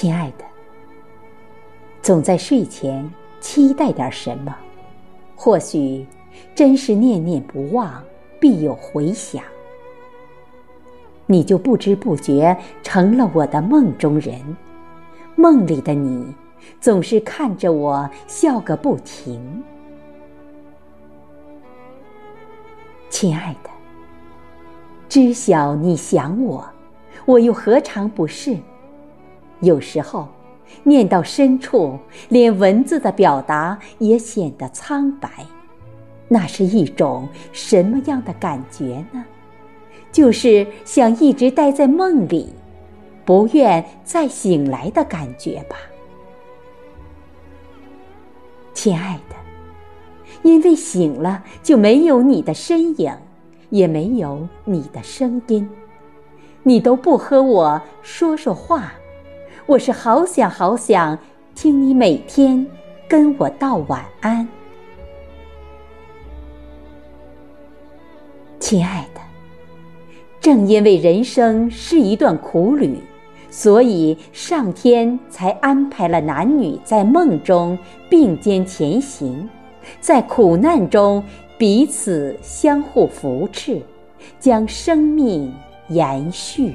亲爱的，总在睡前期待点什么，或许真是念念不忘，必有回响。你就不知不觉成了我的梦中人，梦里的你总是看着我笑个不停。亲爱的，知晓你想我，我又何尝不是？有时候，念到深处，连文字的表达也显得苍白。那是一种什么样的感觉呢？就是想一直待在梦里，不愿再醒来的感觉吧，亲爱的。因为醒了就没有你的身影，也没有你的声音，你都不和我说说话，我是好想好想听你每天跟我道晚安，亲爱的。正因为人生是一段苦旅，所以上天才安排了男女在梦中并肩前行，在苦难中彼此相互扶持，将生命延续。